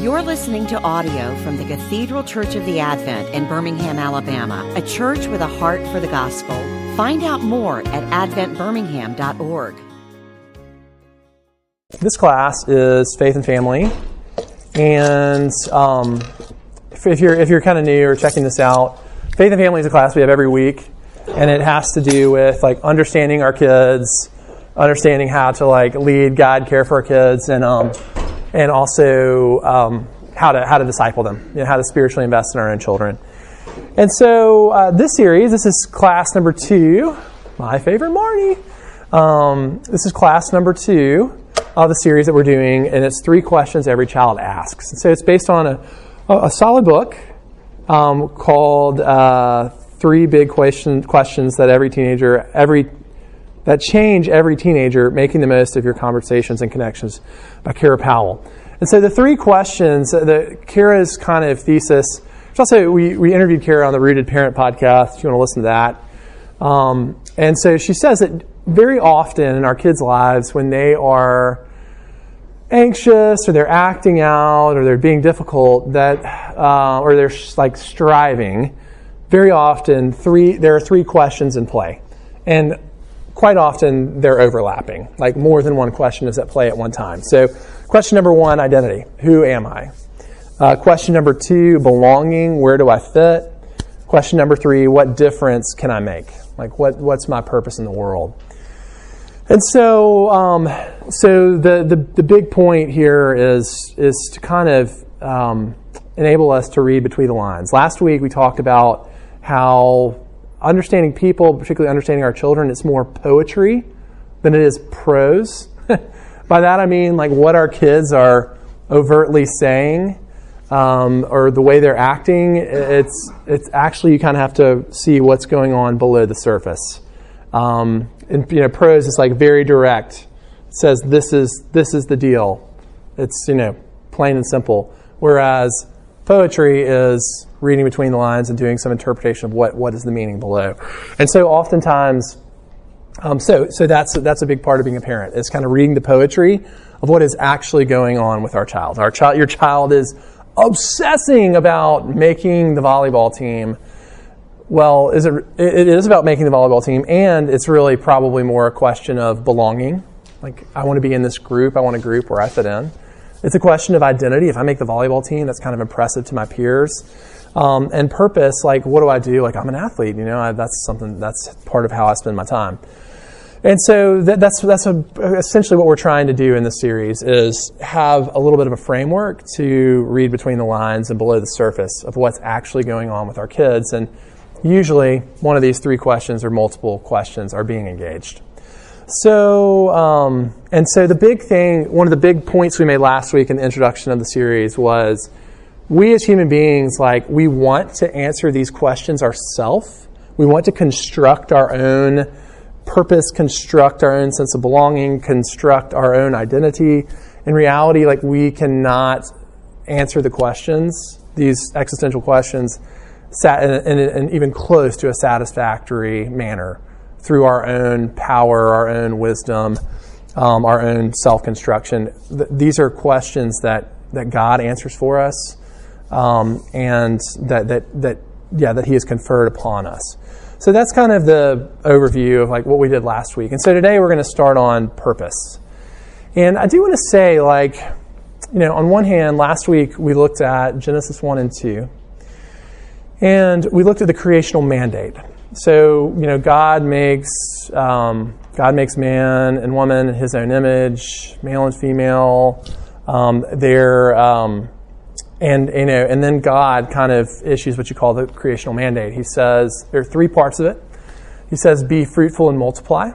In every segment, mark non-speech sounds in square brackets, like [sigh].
You're listening to audio from the Cathedral Church of the Advent in Birmingham, Alabama, a church with a heart for the gospel. Find out more at adventbirmingham.org. This class is Faith and Family, and um, if you're if you're kind of new or checking this out, Faith and Family is a class we have every week, and it has to do with like understanding our kids, understanding how to like lead, guide, care for our kids, and um, and also um, how to how to disciple them, you know, how to spiritually invest in our own children. And so uh, this series, this is class number two. My favorite Marty. Um, this is class number two of the series that we're doing, and it's three questions every child asks. And so it's based on a, a solid book um, called uh, Three Big question, Questions That Every Teenager, every that change every teenager making the most of your conversations and connections by Kara Powell. And so the three questions, uh, the Kara's kind of thesis, also we, we interviewed Kara on the Rooted Parent podcast, if you want to listen to that. Um, and so she says that very often in our kids' lives, when they are anxious or they're acting out or they're being difficult, that uh, or they're like striving, very often three there are three questions in play, and quite often they're overlapping. Like more than one question is at play at one time. So, question number one: identity. Who am I? Uh, question number two: belonging. Where do I fit? Question number three: What difference can I make? Like what what's my purpose in the world? And so, um, so the, the, the big point here is is to kind of um, enable us to read between the lines. Last week we talked about how understanding people, particularly understanding our children, it's more poetry than it is prose. [laughs] By that I mean like what our kids are overtly saying. Um, or the way they're acting, it's it's actually you kind of have to see what's going on below the surface. Um, and you know, prose is like very direct. It says this is this is the deal. It's you know plain and simple. Whereas poetry is reading between the lines and doing some interpretation of what what is the meaning below. And so oftentimes, um, so so that's that's a big part of being a parent is kind of reading the poetry of what is actually going on with our child. Our child, your child is obsessing about making the volleyball team well, is it, it is about making the volleyball team, and it's really probably more a question of belonging. Like, I want to be in this group, I want a group where I fit in. It's a question of identity. If I make the volleyball team, that's kind of impressive to my peers. Um, and purpose, like, what do I do? Like, I'm an athlete, you know, I, that's something, that's part of how I spend my time. And so that, that's that's a, essentially what we're trying to do in this series is have a little bit of a framework to read between the lines and below the surface of what's actually going on with our kids and usually one of these three questions or multiple questions are being engaged. So, um, and so the big thing, one of the big points we made last week in the introduction of the series was we as human beings, like, we want to answer these questions ourselves. We want to construct our own purpose, construct our own sense of belonging, construct our own identity. In reality, like, we cannot answer the questions, these existential questions, in, in, even close to a satisfactory manner through our own power, our own wisdom, um, our own self construction. Th- these are questions that, that God answers for us um, and that, that, that, yeah, that He has conferred upon us. So that's kind of the overview of like what we did last week. And so today we're going to start on purpose. And I do want to say, like, you know, on one hand, last week we looked at Genesis 1 and 2. And we looked at the creational mandate. So, you know, God makes um, God makes man and woman in His own image, male and female. Um, they're um, and you know, and then God kind of issues what you call the creational mandate. He says there are three parts of it. He says, "Be fruitful and multiply."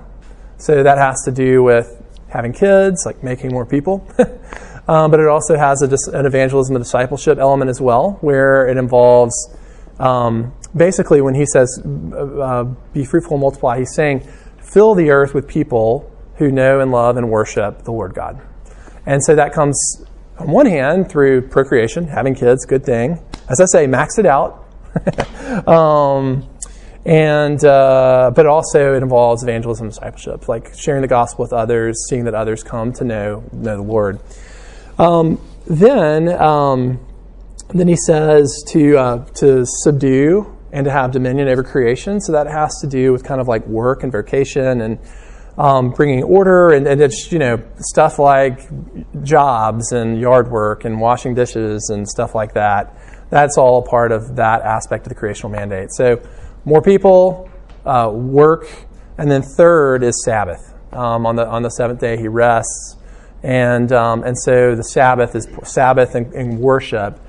So that has to do with having kids, like making more people. [laughs] um, but it also has a, an evangelism and discipleship element as well, where it involves um, basically, when he says, uh, be fruitful and multiply, he's saying, fill the earth with people who know and love and worship the Lord God. And so that comes, on one hand, through procreation, having kids, good thing. As I say, max it out. [laughs] um, and uh, but also it involves evangelism and discipleship, like sharing the gospel with others, seeing that others come to know know the Lord. Um, then, um, then he says to, uh, to subdue and to have dominion over creation. So that has to do with kind of like work and vocation and um, bringing order and, and it's, you know, stuff like jobs and yard work and washing dishes and stuff like that. That's all part of that aspect of the creational mandate. So more people, uh, work, and then third is Sabbath. Um, on the on the seventh day, he rests, and um, and so the Sabbath is Sabbath and, and worship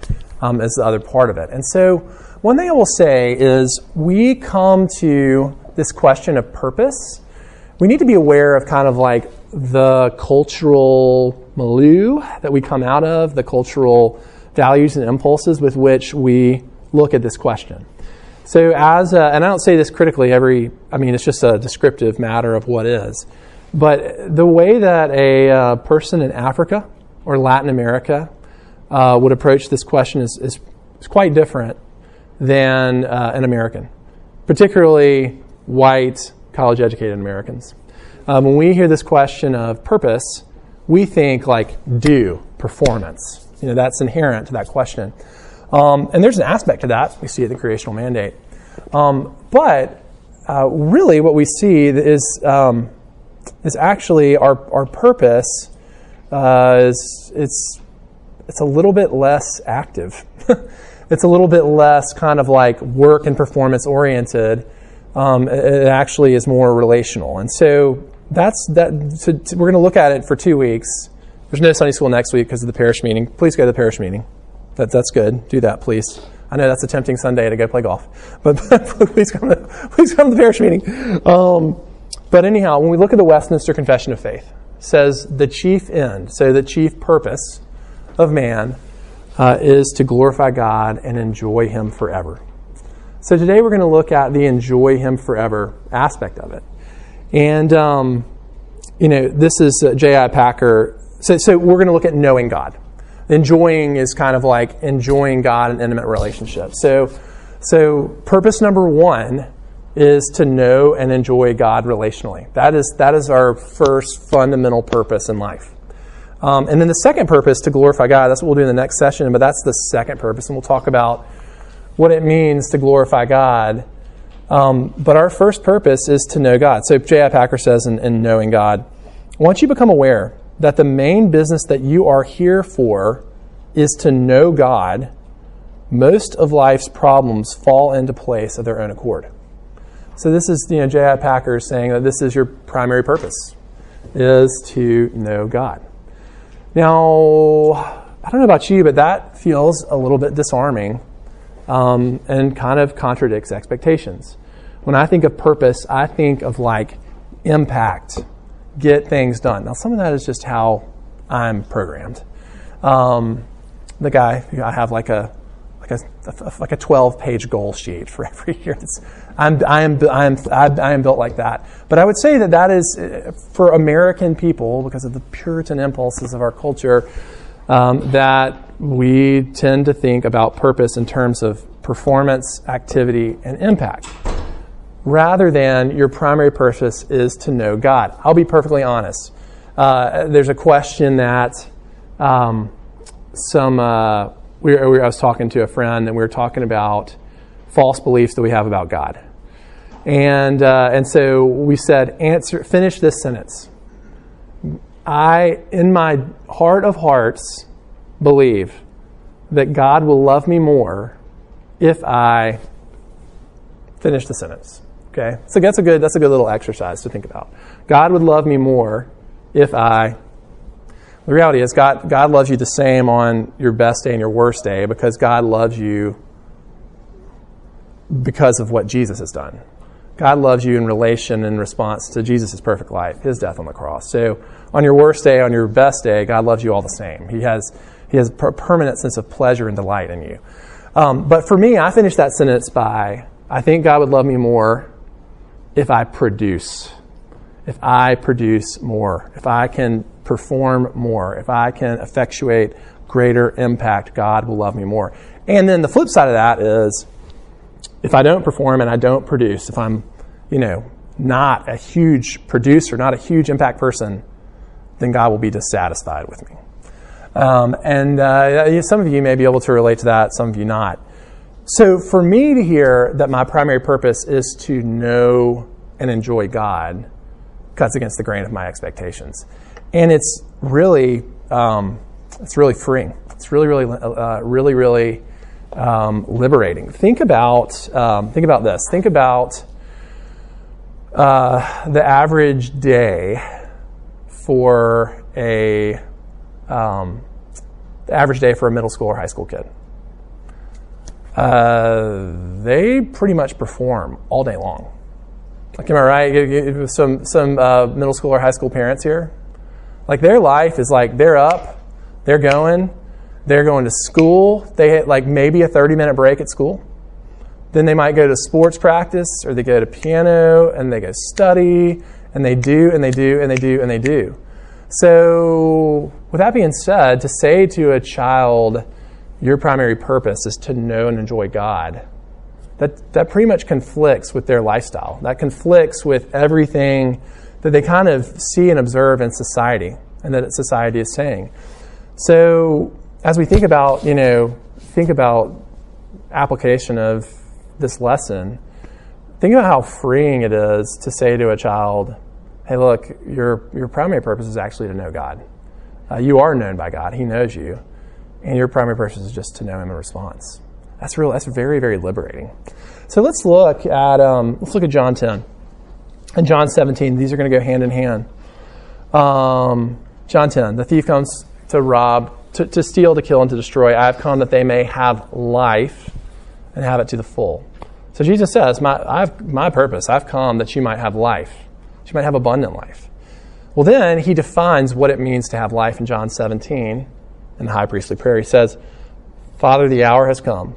um, is the other part of it. And so one thing I will say is we come to this question of purpose. We need to be aware of kind of like the cultural milieu that we come out of, the cultural values and impulses with which we look at this question. So, as a, and I don't say this critically every, I mean, it's just a descriptive matter of what is. But the way that a uh, person in Africa or Latin America uh, would approach this question is, is, is quite different than uh, an American, particularly white, college educated Americans. Um, when we hear this question of purpose, we think like do, performance. You know, that's inherent to that question. Um, and there's an aspect to that. We see in the creational mandate. Um, but uh, really, what we see is, um, is actually our, our purpose uh, is it's, it's a little bit less active. [laughs] it's a little bit less kind of like work and performance oriented. Um, it actually is more relational. And so that's that. So we're going to look at it for two weeks. There's no Sunday school next week because of the parish meeting. Please go to the parish meeting. That, that's good. Do that, please. I know that's a tempting Sunday to go play golf, [laughs] but, please come to [laughs] please come to the parish meeting. Um, but anyhow, when we look at the Westminster Confession of Faith, says the chief end, so the chief purpose of man uh, is to glorify God and enjoy Him forever. So today we're going to look at the enjoy Him forever aspect of it, and um, you know this is uh, J.I. Packer. So, so we're going to look at knowing God enjoying is kind of like enjoying God in intimate relationship. So, so purpose number one is to know and enjoy God relationally. That is that is our first fundamental purpose in life. Um, and then the second purpose to glorify God. That's what we'll do in the next session. But that's the second purpose, and we'll talk about what it means to glorify God. Um, but our first purpose is to know God. So J.I. Packer says in, in knowing God, once you become aware that the main business that you are here for is to know God, most of life's problems fall into place of their own accord. So this is, you know, J.I. Packer saying that this is your primary purpose, is to know God. Now, I don't know about you, but that feels a little bit disarming um, and kind of contradicts expectations. When I think of purpose, I think of like impact get things done. Now, some of that is just how I'm programmed. Um, the guy, I have like a like a, like a 12 page goal sheet for [laughs] every year. I'm, I, am, I, am, I am built like that. But I would say that that is uh, for American people, because of the Puritan impulses of our culture, um, that we tend to think about purpose in terms of performance, activity, and impact rather than your primary purpose is to know God. I'll be perfectly honest. Uh, there's a question that um, some uh, we, we, I was talking to a friend and we were talking about false beliefs that we have about God, and uh, and so we said, answer, finish this sentence. I, in my heart of hearts, believe that God will love me more if I finish the sentence. Okay, so that's a good that's a good little exercise to think about. God would love me more if I. The reality is, God God loves you the same on your best day and your worst day because God loves you because of what Jesus has done. God loves you in relation in response to Jesus' perfect life, His death on the cross. So, on your worst day, on your best day, God loves you all the same. He has He has a permanent sense of pleasure and delight in you. Um, but for me, I finish that sentence by, I think God would love me more if I produce, if I produce more, if I can perform more, if I can effectuate greater impact, God will love me more. And then the flip side of that is if I don't perform and I don't produce, if I'm, you know, not a huge producer, not a huge impact person, then God will be dissatisfied with me. Um, and uh, some of you may be able to relate to that, some of you not. So for me to hear that my primary purpose is to know and enjoy God cuts against the grain of my expectations. And it's really, um, it's really freeing. It's really, really, uh, really, really um, liberating. Think about, um, think about this. Think about uh, the average day for a um, the average day for a middle school or high school kid. Uh, they pretty much perform all day long. Like, am I right? Some some uh, middle school or high school parents here, like their life is like they're up, they're going, they're going to school. They hit like maybe a thirty minute break at school. Then they might go to sports practice or they go to piano and they go study and they do and they do and they do and they do. So, with that being said, to say to a child, your primary purpose is to know and enjoy God, that, that pretty much conflicts with their lifestyle. That conflicts with everything that they kind of see and observe in society and that society is saying. So, as we think about, you know, think about application of this lesson, think about how freeing it is to say to a child, hey, look, your, your primary purpose is actually to know God. Uh, you are known by God, He knows you, and your primary purpose is just to know Him in response. That's real. That's very, very liberating. So let's look at um, let's look at John 10 and John 17. These are going to go hand in hand. Um, John 10. The thief comes to rob, to, to steal, to kill, and to destroy. I have come that they may have life and have it to the full. So Jesus says, my, I've, my purpose, I've come that you might have life. You might have abundant life. Well, then he defines what it means to have life in John 17 in the high priestly prayer. He says, Father, the hour has come.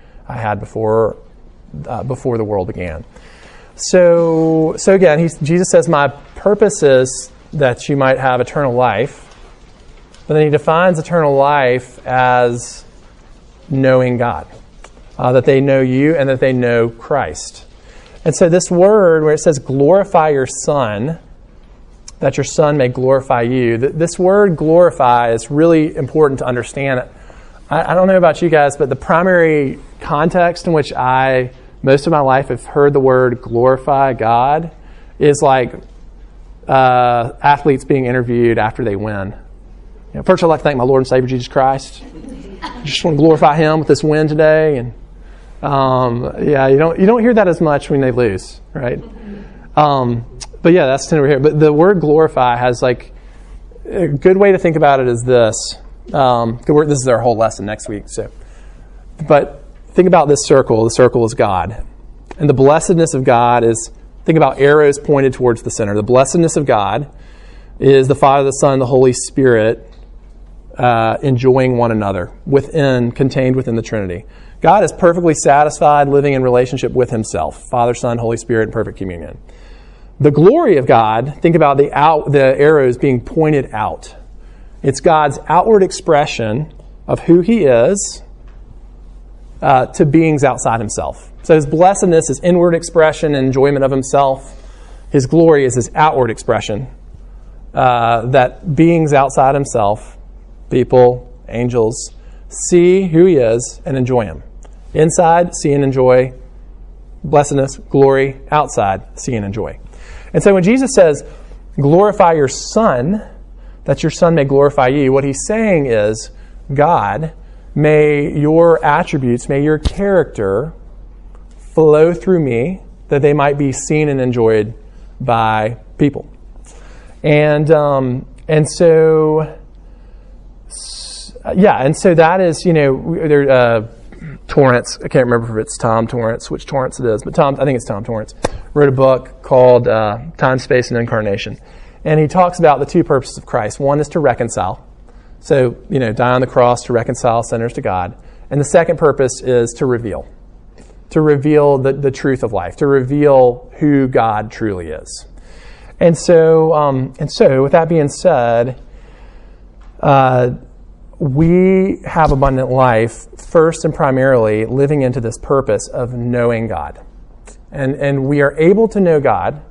I had before, uh, before the world began. So, so again, Jesus says, My purpose is that you might have eternal life. But then he defines eternal life as knowing God, uh, that they know you and that they know Christ. And so, this word where it says glorify your Son, that your Son may glorify you, this word glorify is really important to understand. I, don't know about you guys, but the primary context in which I, most of my life, have heard the word glorify God is like uh, athletes being interviewed after they win. You know, first, I'd like to thank my Lord and Savior Jesus Christ. I just want to glorify Him with this win today, and um, yeah, you don't you don't hear that as much when they lose, right? Um, but yeah, that's over here. But the word glorify has like a good way to think about it is this. Um, this is our whole lesson next week. So, but think about this circle. The circle is God, and the blessedness of God is. Think about arrows pointed towards the center. The blessedness of God is the Father, the Son, the Holy Spirit uh, enjoying one another within, contained within the Trinity. God is perfectly satisfied living in relationship with Himself Father, Son, Holy Spirit in perfect communion. The glory of God, think about the, out, the arrows being pointed out. It's God's outward expression of who He is uh, to beings outside Himself. So His blessedness is inward expression and enjoyment of Himself. His glory is His outward expression uh, that beings outside Himself, people, angels, see who He is and enjoy Him. Inside, see and enjoy blessedness, glory. Outside, see and enjoy. And so when Jesus says, glorify your Son, that your Son may glorify you, what he's saying is, God, may your attributes, may your character flow through me that they might be seen and enjoyed by people. And, um, and so, yeah, and so that is, you know, there, uh, Torrance, I can't remember if it's Tom Torrance, which Torrance it is, but Tom, I think it's Tom Torrance, wrote a book called uh, Time, Space, and Incarnation. And he talks about the two purposes of Christ. One is to reconcile, So, you know, die on the cross to reconcile sinners to God. And the second purpose is to reveal, to reveal the, the truth of life, to reveal who God truly is. And so, um, and so, with that being said, uh, we have abundant life first and primarily living into this purpose of knowing God. And, and we are able to know God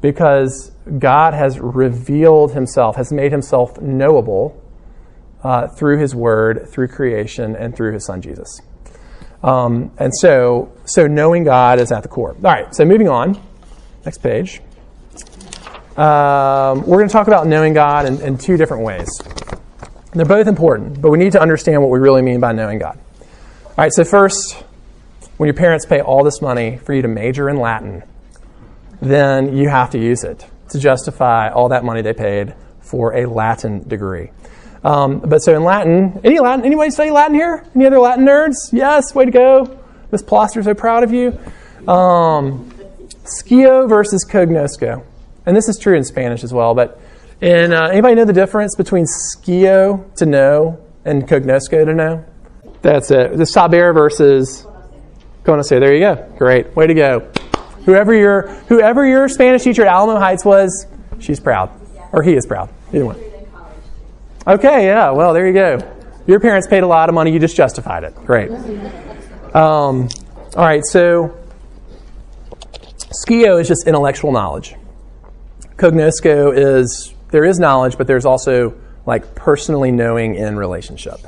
because God has revealed himself, has made himself knowable uh, through his word, through creation, and through his son Jesus. Um, and so, so knowing God is at the core. All right, so moving on. Next page. Um, we're going to talk about knowing God in, in two different ways. They're both important, but we need to understand what we really mean by knowing God. All right, so first, when your parents pay all this money for you to major in Latin, then you have to use it to justify all that money they paid for a Latin degree. Um, but so in Latin, any Latin, anybody study Latin here? Any other Latin nerds? Yes, way to go. Miss Ploster, so proud of you. Um, scio versus cognosco. And this is true in Spanish as well, but in, uh, anybody know the difference between scio to know and cognosco to know? That's it. The saber versus conocer. There you go. Great. Way to go. Whoever your whoever your Spanish teacher at Alamo Heights was, she's proud, or he is proud. Either one. Okay, yeah. Well, there you go. Your parents paid a lot of money. You just justified it. Great. Um, all right. So, Scio is just intellectual knowledge. Cognosco is there is knowledge, but there's also like personally knowing in relationship.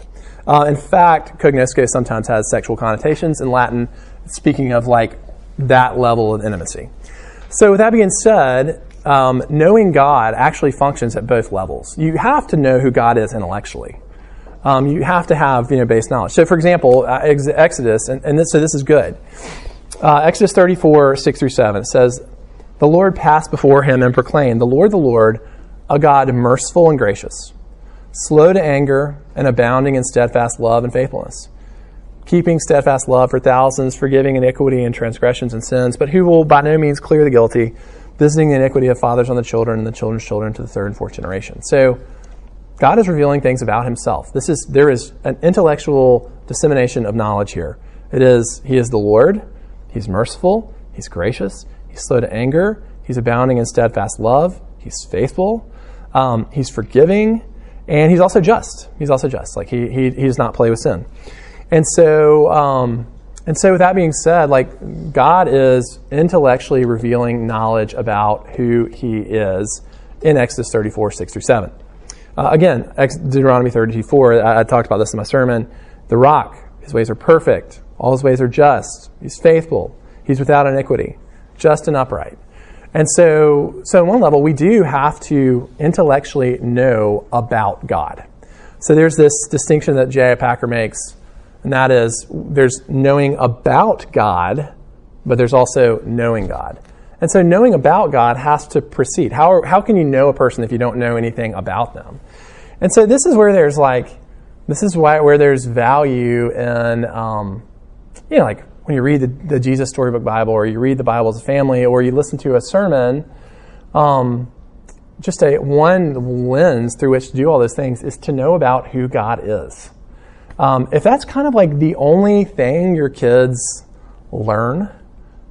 Uh, in fact, cognosco sometimes has sexual connotations in Latin, speaking of like that level of intimacy. So, with that being said, um, knowing God actually functions at both levels. You have to know who God is intellectually. Um, you have to have you know base knowledge. So, for example, uh, Exodus, and, and this, so this is good. Uh, Exodus 34, 6 through 7 says, The Lord passed before him and proclaimed, The Lord, the Lord, a God merciful and gracious, slow to anger, and abounding in steadfast love and faithfulness keeping steadfast love for thousands, forgiving iniquity and transgressions and sins, but who will by no means clear the guilty, visiting the iniquity of fathers on the children and the children's children to the third and fourth generation. So God is revealing things about himself. This is there is an intellectual dissemination of knowledge here. It is he is the Lord, he's merciful, he's gracious, he's slow to anger, he's abounding in steadfast love, he's faithful, um, he's forgiving, and he's also just. He's also just. Like he, he, he does not play with sin. And so, um, and so, with that being said, like God is intellectually revealing knowledge about who He is in Exodus 34, 6 through 7. Uh, again, Deuteronomy 34, I, I talked about this in my sermon. The rock, His ways are perfect, all His ways are just, He's faithful, He's without iniquity, just and upright. And so, so on one level, we do have to intellectually know about God. So there's this distinction that J.I. Packer makes and that is there's knowing about God, but there's also knowing God. And so knowing about God has to precede. How, how can you know a person if you don't know anything about them? And so this is where there's like, this is why, where there's value in, um, you know, like when you read the, the, Jesus Storybook Bible or you read the Bible as a family or you listen to a sermon, um, just a one lens through which to do all those things is to know about who God is. Um, if that's kind of like the only thing your kids learn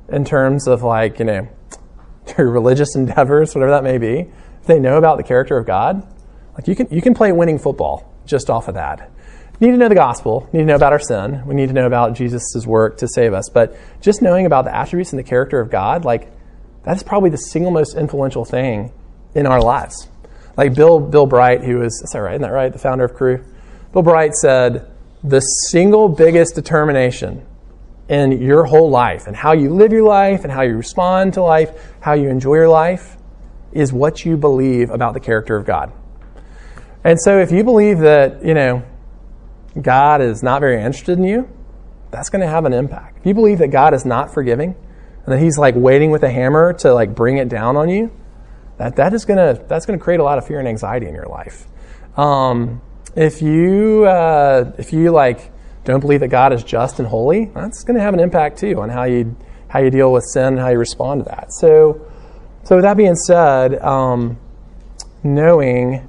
in terms of like, you know, [laughs] their religious endeavors, whatever that may be, if they know about the character of God, like you can, you can play winning football just off of that. Need to know the gospel, need to know about our sin, we need to know about Jesus' work to save us, but just knowing about the attributes and the character of God, like, that is probably the single most influential thing in our lives. Like Bill, Bill Bright, who is, is that right? Isn't that right? The founder of Cru, Bill Bright said, the single biggest determination in your whole life and how you live your life and how you respond to life, how you enjoy your life, is what you believe about the character of God. And so if you believe that, you know, God is not very interested in you, that's going to have an impact. If you believe that God is not forgiving and that he's like waiting with a hammer to like bring it down on you, that, that is going to, that's going to create a lot of fear and anxiety in your life. Um, if you uh, if you like don't believe that God is just and holy, that's going to have an impact too on how you how you deal with sin and how you respond to that. So, so with that being said, um, knowing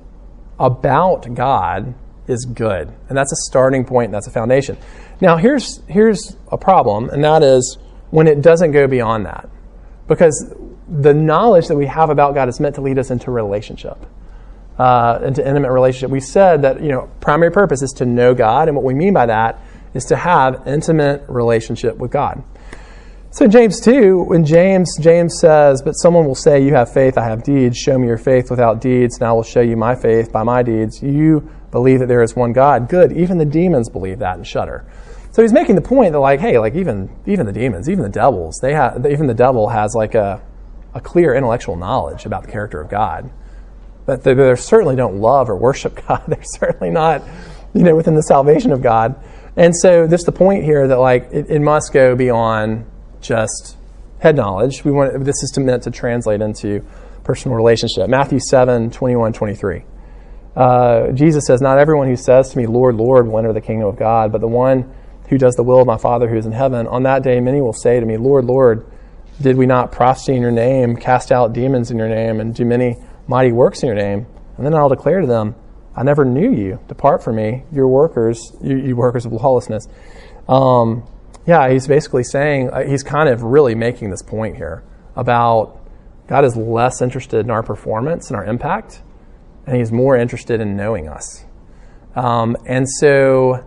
about God is good. And that's a starting point, and that's a foundation. Now, here's, here's a problem, and that is when it doesn't go beyond that. Because the knowledge that we have about God is meant to lead us into relationship, uh, into intimate relationship. We said that, you know, primary purpose is to know God, and what we mean by that is to have intimate relationship with God. So James 2, when James James says, "But someone will say, you have faith, I have deeds. Show me your faith without deeds, and I will show you my faith by my deeds. You believe that there is one God. Good. Even the demons believe that and shudder." So he's making the point that like, hey, like even even the demons, even the devils, they have even the devil has like a a clear intellectual knowledge about the character of God. But they, they certainly don't love or worship [laughs] God. They're certainly not, you know, within the salvation of God. And so this the point here that like it, it must go beyond just head knowledge. We want this is to, meant to translate into personal relationship. Matthew 7, 21, 23. Uh, Jesus says, Not everyone who says to me, Lord, Lord, will enter the kingdom of God, but the one who does the will of my Father who is in heaven. On that day, many will say to me, Lord, Lord, did we not prophesy in your name, cast out demons in your name, and do many mighty works in your name? And then I'll declare to them, I never knew you. Depart from me, your workers, you, you workers of lawlessness. Um, yeah, he's basically saying, uh, he's kind of really making this point here about God is less interested in our performance and our impact, and he's more interested in knowing us. Um, and so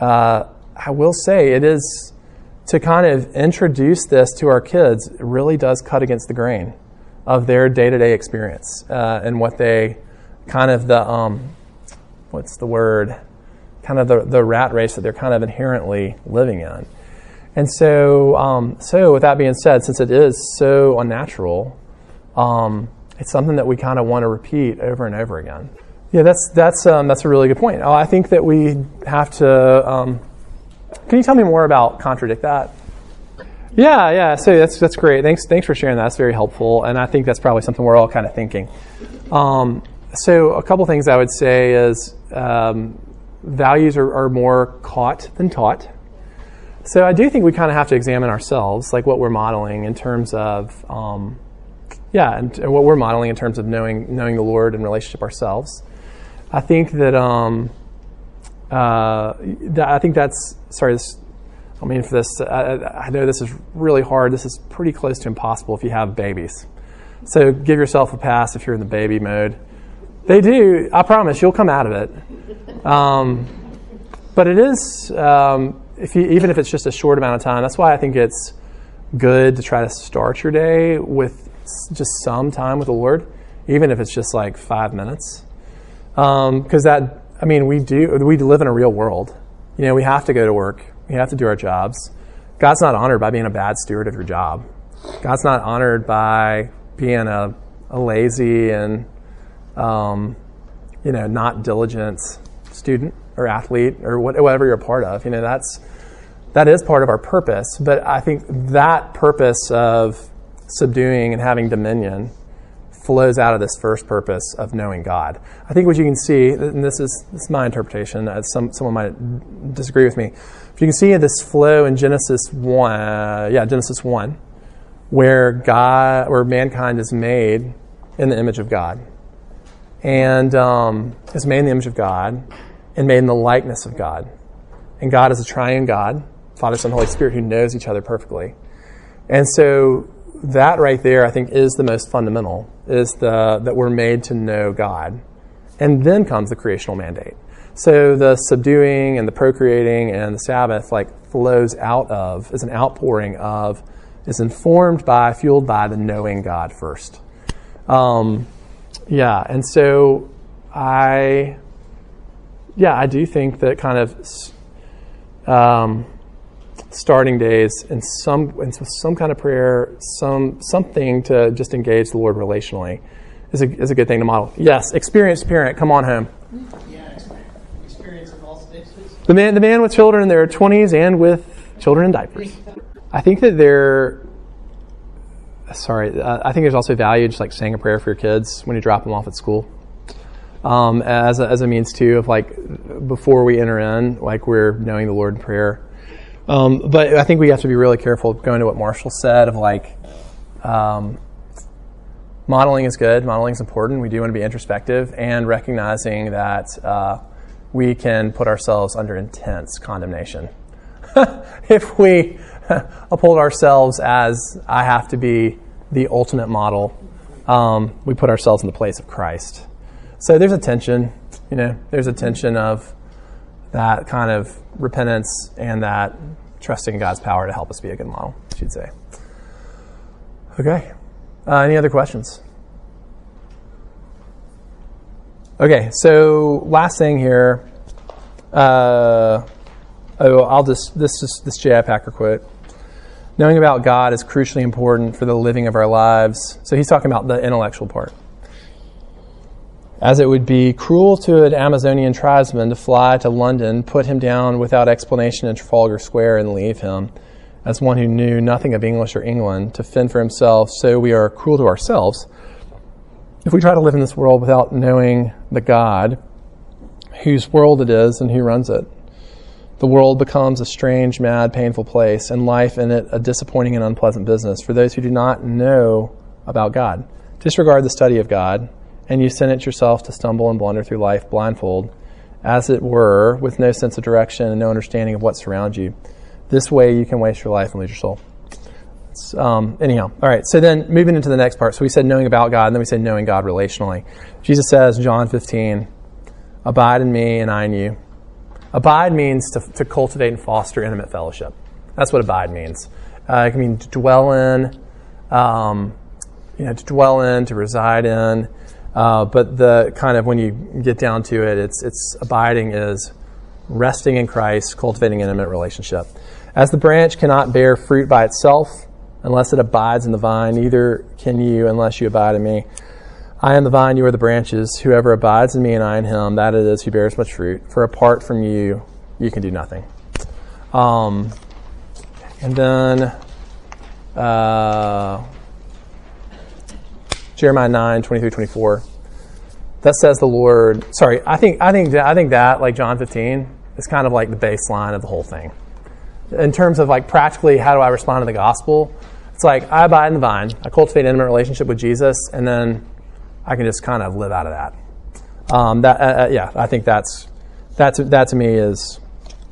uh, I will say it is to kind of introduce this to our kids, it really does cut against the grain of their day to day experience uh, and what they kind of the, um, what's the word? Kind of the, the rat race that they're kind of inherently living in. And so, um, so with that being said, since it is so unnatural, um, it's something that we kind of want to repeat over and over again. Yeah, that's that's um, that's a really good point. Oh, I think that we have to. Um, can you tell me more about contradict that? Yeah, yeah. So that's that's great. Thanks thanks for sharing that. That's very helpful, and I think that's probably something we're all kind of thinking. Um, so a couple things I would say is um, values are, are more caught than taught. So I do think we kind of have to examine ourselves, like what we're modeling in terms of, um, yeah, and, and, what we're modeling in terms of knowing knowing the Lord and relationship ourselves. I think that, um, uh, I think that's sorry. This, I mean, for this, I, I know this is really hard. This is pretty close to impossible if you have babies. So give yourself a pass if you're in the baby mode. They do. I promise you'll come out of it. Um, but it is um, if you, even if it's just a short amount of time, that's why I think it's good to try to start your day with just some time with the Lord, even if it's just like five minutes. Because um, that, I mean, we do, we live in a real world. You know, we have to go to work, we have to do our jobs. God's not honored by being a bad steward of your job. God's not honored by being a, a lazy and, um, you know, not diligent student or athlete or whatever you're a part of. You know, that's that is part of our purpose. But I think that purpose of subduing and having dominion flows out of this first purpose of knowing God. I think what you can see, and this is, this is my interpretation, some, someone might disagree with me. You can see this flow in Genesis 1, uh, yeah, Genesis 1, where God, where mankind is made in the image of God. And um, is made in the image of God and made in the likeness of God. And God is a triune God, Father, Son, Holy Spirit, who knows each other perfectly. And so that right there, I think, is the most fundamental, is the, that we're made to know God. And then comes the creational mandate. So the subduing and the procreating and the Sabbath like flows out of, is an outpouring of, is informed by, fueled by the knowing God first. Um, yeah, and so I, yeah, I do think that kind of um, starting days and some and some kind of prayer, some something to just engage the Lord relationally is a, is a good thing to model. Yes, experienced parent, come on home. Yeah, experience of all stages. The man, the man with children in their twenties and with children in diapers. I think that they're. Sorry, uh, I think there's also value just like saying a prayer for your kids when you drop them off at school. Um, as, a, as a means too of like before we enter in, like we're knowing the Lord in prayer um, but I think we have to be really careful going to what Marshall said of like, um, modeling is good, modeling is important. We do want to be introspective and recognizing that uh, we can put ourselves under intense condemnation. [laughs] if we [laughs] uphold ourselves as I have to be the ultimate model, um, we put ourselves in the place of Christ. So there's a tension, you know, there's a tension of that kind of repentance and that trusting God's power to help us be a good model, she'd say. Okay. Uh, any other questions? Okay, so last thing here. Uh, oh, I'll just this is this J.I. Packer quote. Knowing about God is crucially important for the living of our lives. So he's talking about the intellectual part. As it would be cruel to an Amazonian tribesman to fly to London, put him down without explanation in Trafalgar Square, and leave him, as one who knew nothing of English or England, to fend for himself, so we are cruel to ourselves if we try to live in this world without knowing the God whose world it is and who runs it, the world becomes a strange, mad, painful place, and life in it a disappointing and unpleasant business for those who do not know about God. Disregard the study of God, and you sentence yourself to stumble and blunder through life blindfold, as it were, with no sense of direction and no understanding of what surrounds you. This way you can waste your life and lose your soul. Um, anyhow, all right. So then moving into the next part. So we said knowing about God, and then we said knowing God relationally. Jesus says, John 15, abide in me and I in you. Abide means to, to cultivate and foster intimate fellowship. That's what abide means. Uh, it can mean to dwell in, um, you know, to dwell in, to reside in. Uh, but the kind of when you get down to it, it's it's abiding is resting in Christ, cultivating intimate relationship. As the branch cannot bear fruit by itself, unless it abides in the vine, neither can you unless you abide in me. I am the vine, you are the branches. Whoever abides in me and I in him, that it is who bears much fruit. For apart from you, you can do nothing. Um, and then uh, Jeremiah 9, 23, 24. That says the Lord. Sorry, I think I think I think that like John 15 is kind of like the baseline of the whole thing. In terms of like practically how do I respond to the gospel? It's like I abide in the vine, I cultivate an intimate relationship with Jesus, and then I can just kind of live out of that. Um, that uh, uh, yeah, I think that's that's that to me is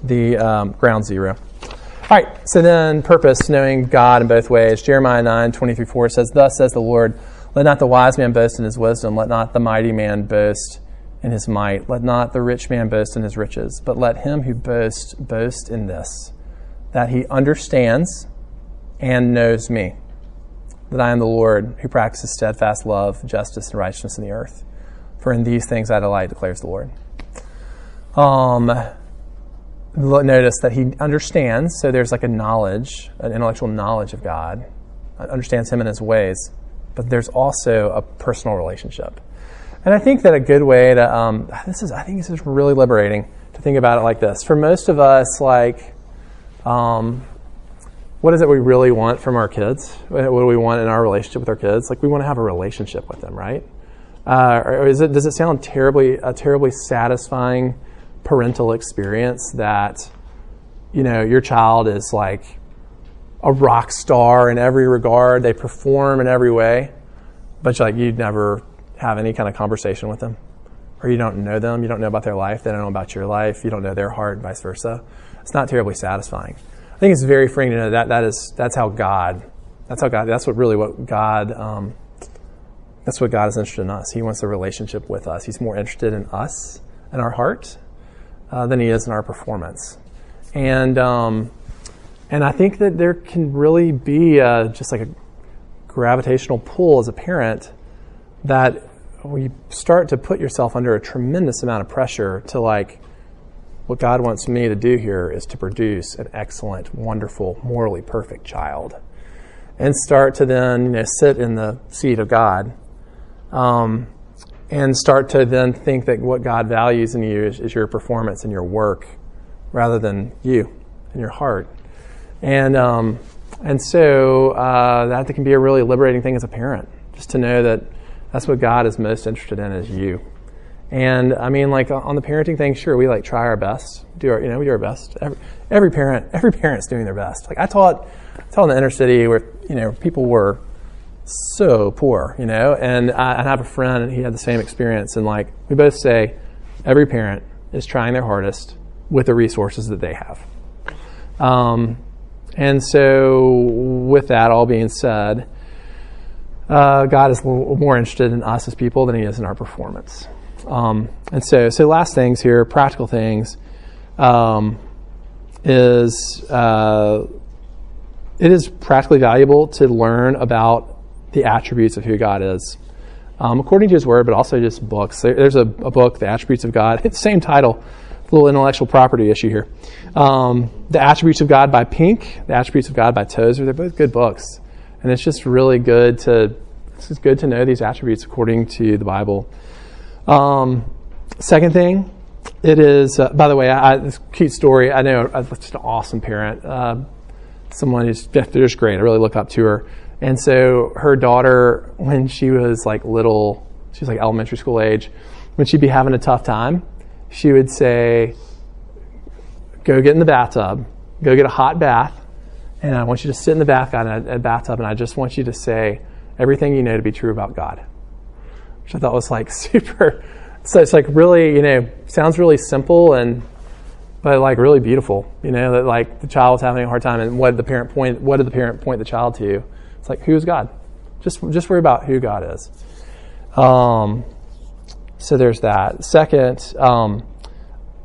the um, ground zero. All right, so then purpose, knowing God in both ways. Jeremiah 9, 23, 4 says, Thus says the Lord, let not the wise man boast in his wisdom, let not the mighty man boast in his might, let not the rich man boast in his riches, but let him who boasts boast in this, that he understands and knows me, that I am the Lord who practices steadfast love, justice, and righteousness in the earth. For in these things I delight, declares the Lord. Um, notice that he understands, so there's like a knowledge, an intellectual knowledge of God, understands him and his ways, but there's also a personal relationship. And I think that a good way to, um, this is, I think this is really liberating to think about it like this. For most of us, like, um, what is it we really want from our kids? What do we want in our relationship with our kids? Like we want to have a relationship with them, right? Uh, or is it, does it sound terribly a terribly satisfying parental experience that you know your child is like a rock star in every regard, they perform in every way, but like you'd never have any kind of conversation with them, or you don't know them, you don't know about their life, they don't know about your life, you don't know their heart, and vice versa. It's not terribly satisfying. I think it's very freeing to know that that is that's how God, that's how God, that's what really what God, um, that's what God is interested in us. He wants a relationship with us. He's more interested in us and our heart uh, than he is in our performance. And um, and I think that there can really be a, just like a gravitational pull as a parent that we start to put yourself under a tremendous amount of pressure to like what God wants me to do here is to produce an excellent, wonderful, morally perfect child. And start to then you know, sit in the seat of God. Um, and start to then think that what God values in you is, is your performance and your work rather than you and your heart. And, um, and so uh, that can be a really liberating thing as a parent, just to know that that's what God is most interested in is you. And I mean, like on the parenting thing, sure, we like try our best, do our, you know, we do our best. Every, every parent, every parent's doing their best. Like I taught, I taught in the inner city where you know people were so poor, you know, and I, I have a friend and he had the same experience, and like we both say, every parent is trying their hardest with the resources that they have. Um, and so, with that all being said, uh, God is more interested in us as people than He is in our performance. Um, and so, so last things here, practical things, um, is uh, it is practically valuable to learn about the attributes of who God is, um, according to His Word, but also just books. There's a, a book, The Attributes of God. [laughs] It's same title, little intellectual property issue here. Um, the Attributes of God by Pink, The Attributes of God by Tozer. They're both good books, and it's just really good to it's good to know these attributes according to the Bible. Um, second thing, it is. Uh, by the way, I, I, this cute story. I know I'm just an awesome parent. Uh, someone who's just great. I really look up to her. And so her daughter, when she was like little, she was like elementary school age, when she'd be having a tough time, she would say, "Go get in the bathtub. Go get a hot bath, and I want you to sit in the bath in a, a bathtub, and I just want you to say everything you know to be true about God." Which I thought was like [laughs] super. So it's like really, you know, sounds really simple and but like really beautiful. You know that like the child's having a hard time, and what did the parent point? What did the parent point the child to? It's like who's God? Just just worry about who God is. Um, so there's that. Second, um,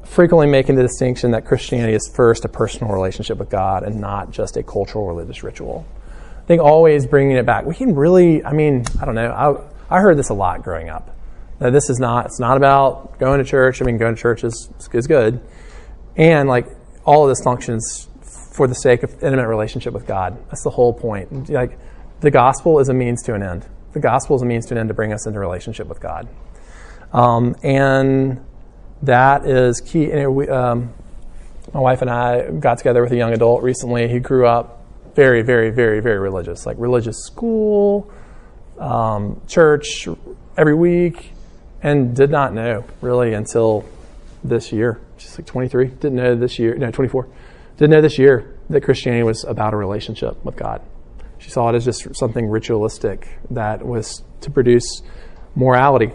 frequently making the distinction that Christianity is first a personal relationship with God and not just a cultural religious ritual. I think always bringing it back. We can really, I mean, I don't know. I, I heard this a lot growing up. That this is not, it's not about going to church. I mean, going to church is, is good. And like all of this functions for the sake of intimate relationship with God. That's the whole point. Like the gospel is a means to an end. The gospel is a means to an end to bring us into relationship with God. Um, and that is key. Know, we, um, my wife and I got together with a young adult recently. He grew up very, very, very, very religious, like religious school, um, church every week, and did not know really until this year. She's like 23. Didn't know this year, no, 24. Didn't know this year that Christianity was about a relationship with God. She saw it as just something ritualistic that was to produce morality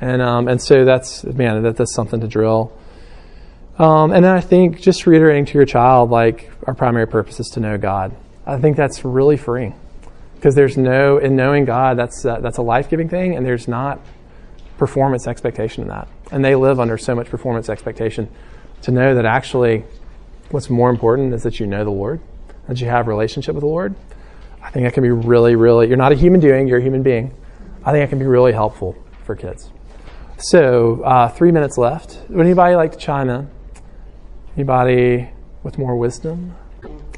and um, and so that's man, that, that's something to drill. Um, and then I think just reiterating to your child, like our primary purpose is to know God. I think that's really freeing because there's no in knowing God that's uh, that's a life giving thing, and there's not performance expectation in that. And they live under so much performance expectation to know that actually what's more important is that you know the Lord, that you have relationship with the Lord. I think that can be really, really. You're not a human doing; you're a human being. I think that can be really helpful for kids. So, uh, three minutes left. Would anybody like to chime in? Anybody with more wisdom?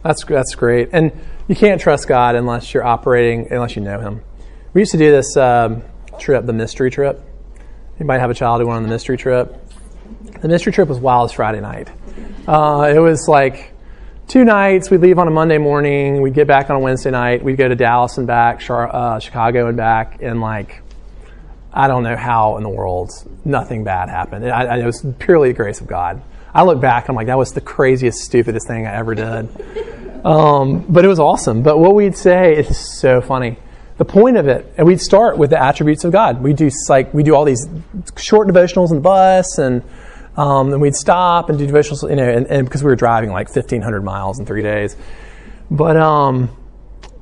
That's that's great. And you can't trust God unless you're operating, unless you know Him. We used to do this um, trip, the mystery trip. You might have a child who went on the mystery trip? The mystery trip was wild as Friday night. Uh, it was like two nights. We'd leave on a Monday morning. We'd get back on a Wednesday night. We'd go to Dallas and back, uh, Chicago and back and like I don't know how in the world nothing bad happened. I, I, it was purely the grace of God. I look back, I'm like, that was the craziest, stupidest thing I ever did. Um, but it was awesome. But what we'd say is so funny. The point of it, and we'd start with the attributes of God. We do like we do all these short devotionals in the bus, and um, then we'd stop and do devotionals, you know, and, and because we were driving like 1,500 miles in three days. But um,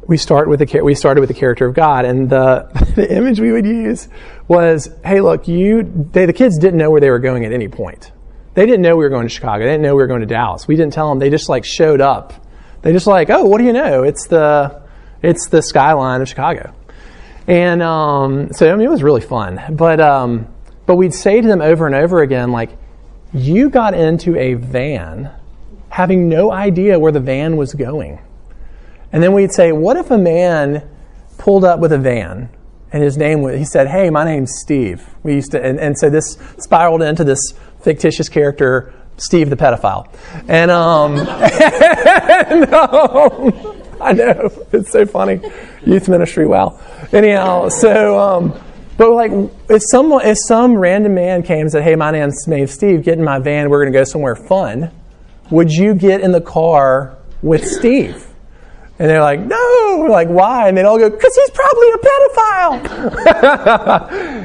we start with the we started with the character of God, and the [laughs] the image we would use was, hey, look, you they, the kids didn't know where they were going at any point. They didn't know we were going to Chicago. They didn't know we were going to Dallas. We didn't tell them. They just like showed up. They just like, oh, what do you know? It's the it's the skyline of Chicago, and um, so I mean it was really fun. But um, but we'd say to them over and over again, like, you got into a van, having no idea where the van was going and then we'd say, what if a man pulled up with a van and his name was, he said, hey, my name's Steve. We used to, and, and so this spiraled into this fictitious character, Steve the pedophile. And, um, [laughs] and, um I know, it's so funny. Youth ministry, wow. Anyhow, so, um, but like, if someone, if some random man came and said, "Hey, my name's, Steve. Get in my van. We're going to go somewhere fun," would you get in the car with Steve? And they're like, no. We're like, why? And they all go, because he's probably a pedophile.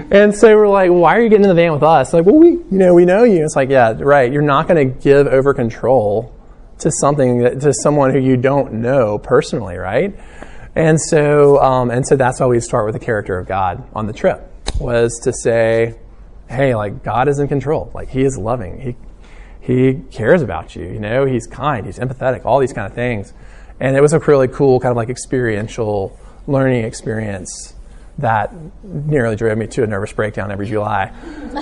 [laughs] and so we're like, why are you getting in the van with us? Like, well, we, you know, we know you. It's like, yeah, right. You're not going to give over control to something that, to someone who you don't know personally, right? And so, um, and so that's why we start with the character of God on the trip was to say, hey, like God is in control. Like He is loving. He He cares about you. You know, He's kind. He's empathetic. All these kind of things. And it was a really cool kind of like experiential learning experience that nearly drove me to a nervous breakdown every July.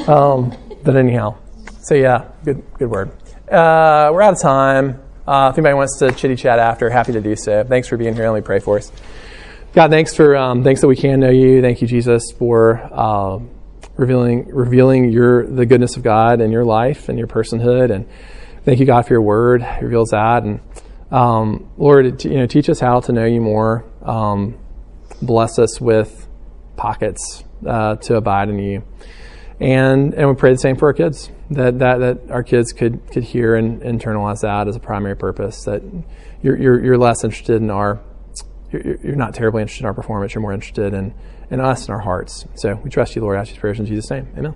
Um, but anyhow, so yeah, good good word. Uh, we're out of time. Uh, if anybody wants to chitty chat after, happy to do so. Thanks for being here. Let me pray for us. God, thanks for um, thanks that we can know you. Thank you, Jesus, for uh, revealing revealing your the goodness of God in your life and your personhood. And thank you, God, for your word. It reveals that. And um, Lord, you know, teach us how to know you more. Um, bless us with pockets uh, to abide in you. And and we pray the same for our kids that that, that our kids could could hear and internalize that as a primary purpose. That you're you're, you're less interested in our you're, you're, not terribly interested in our performance. You're more interested in, in us and our hearts. So we trust you, Lord. I ask these prayers in Jesus' name. Amen.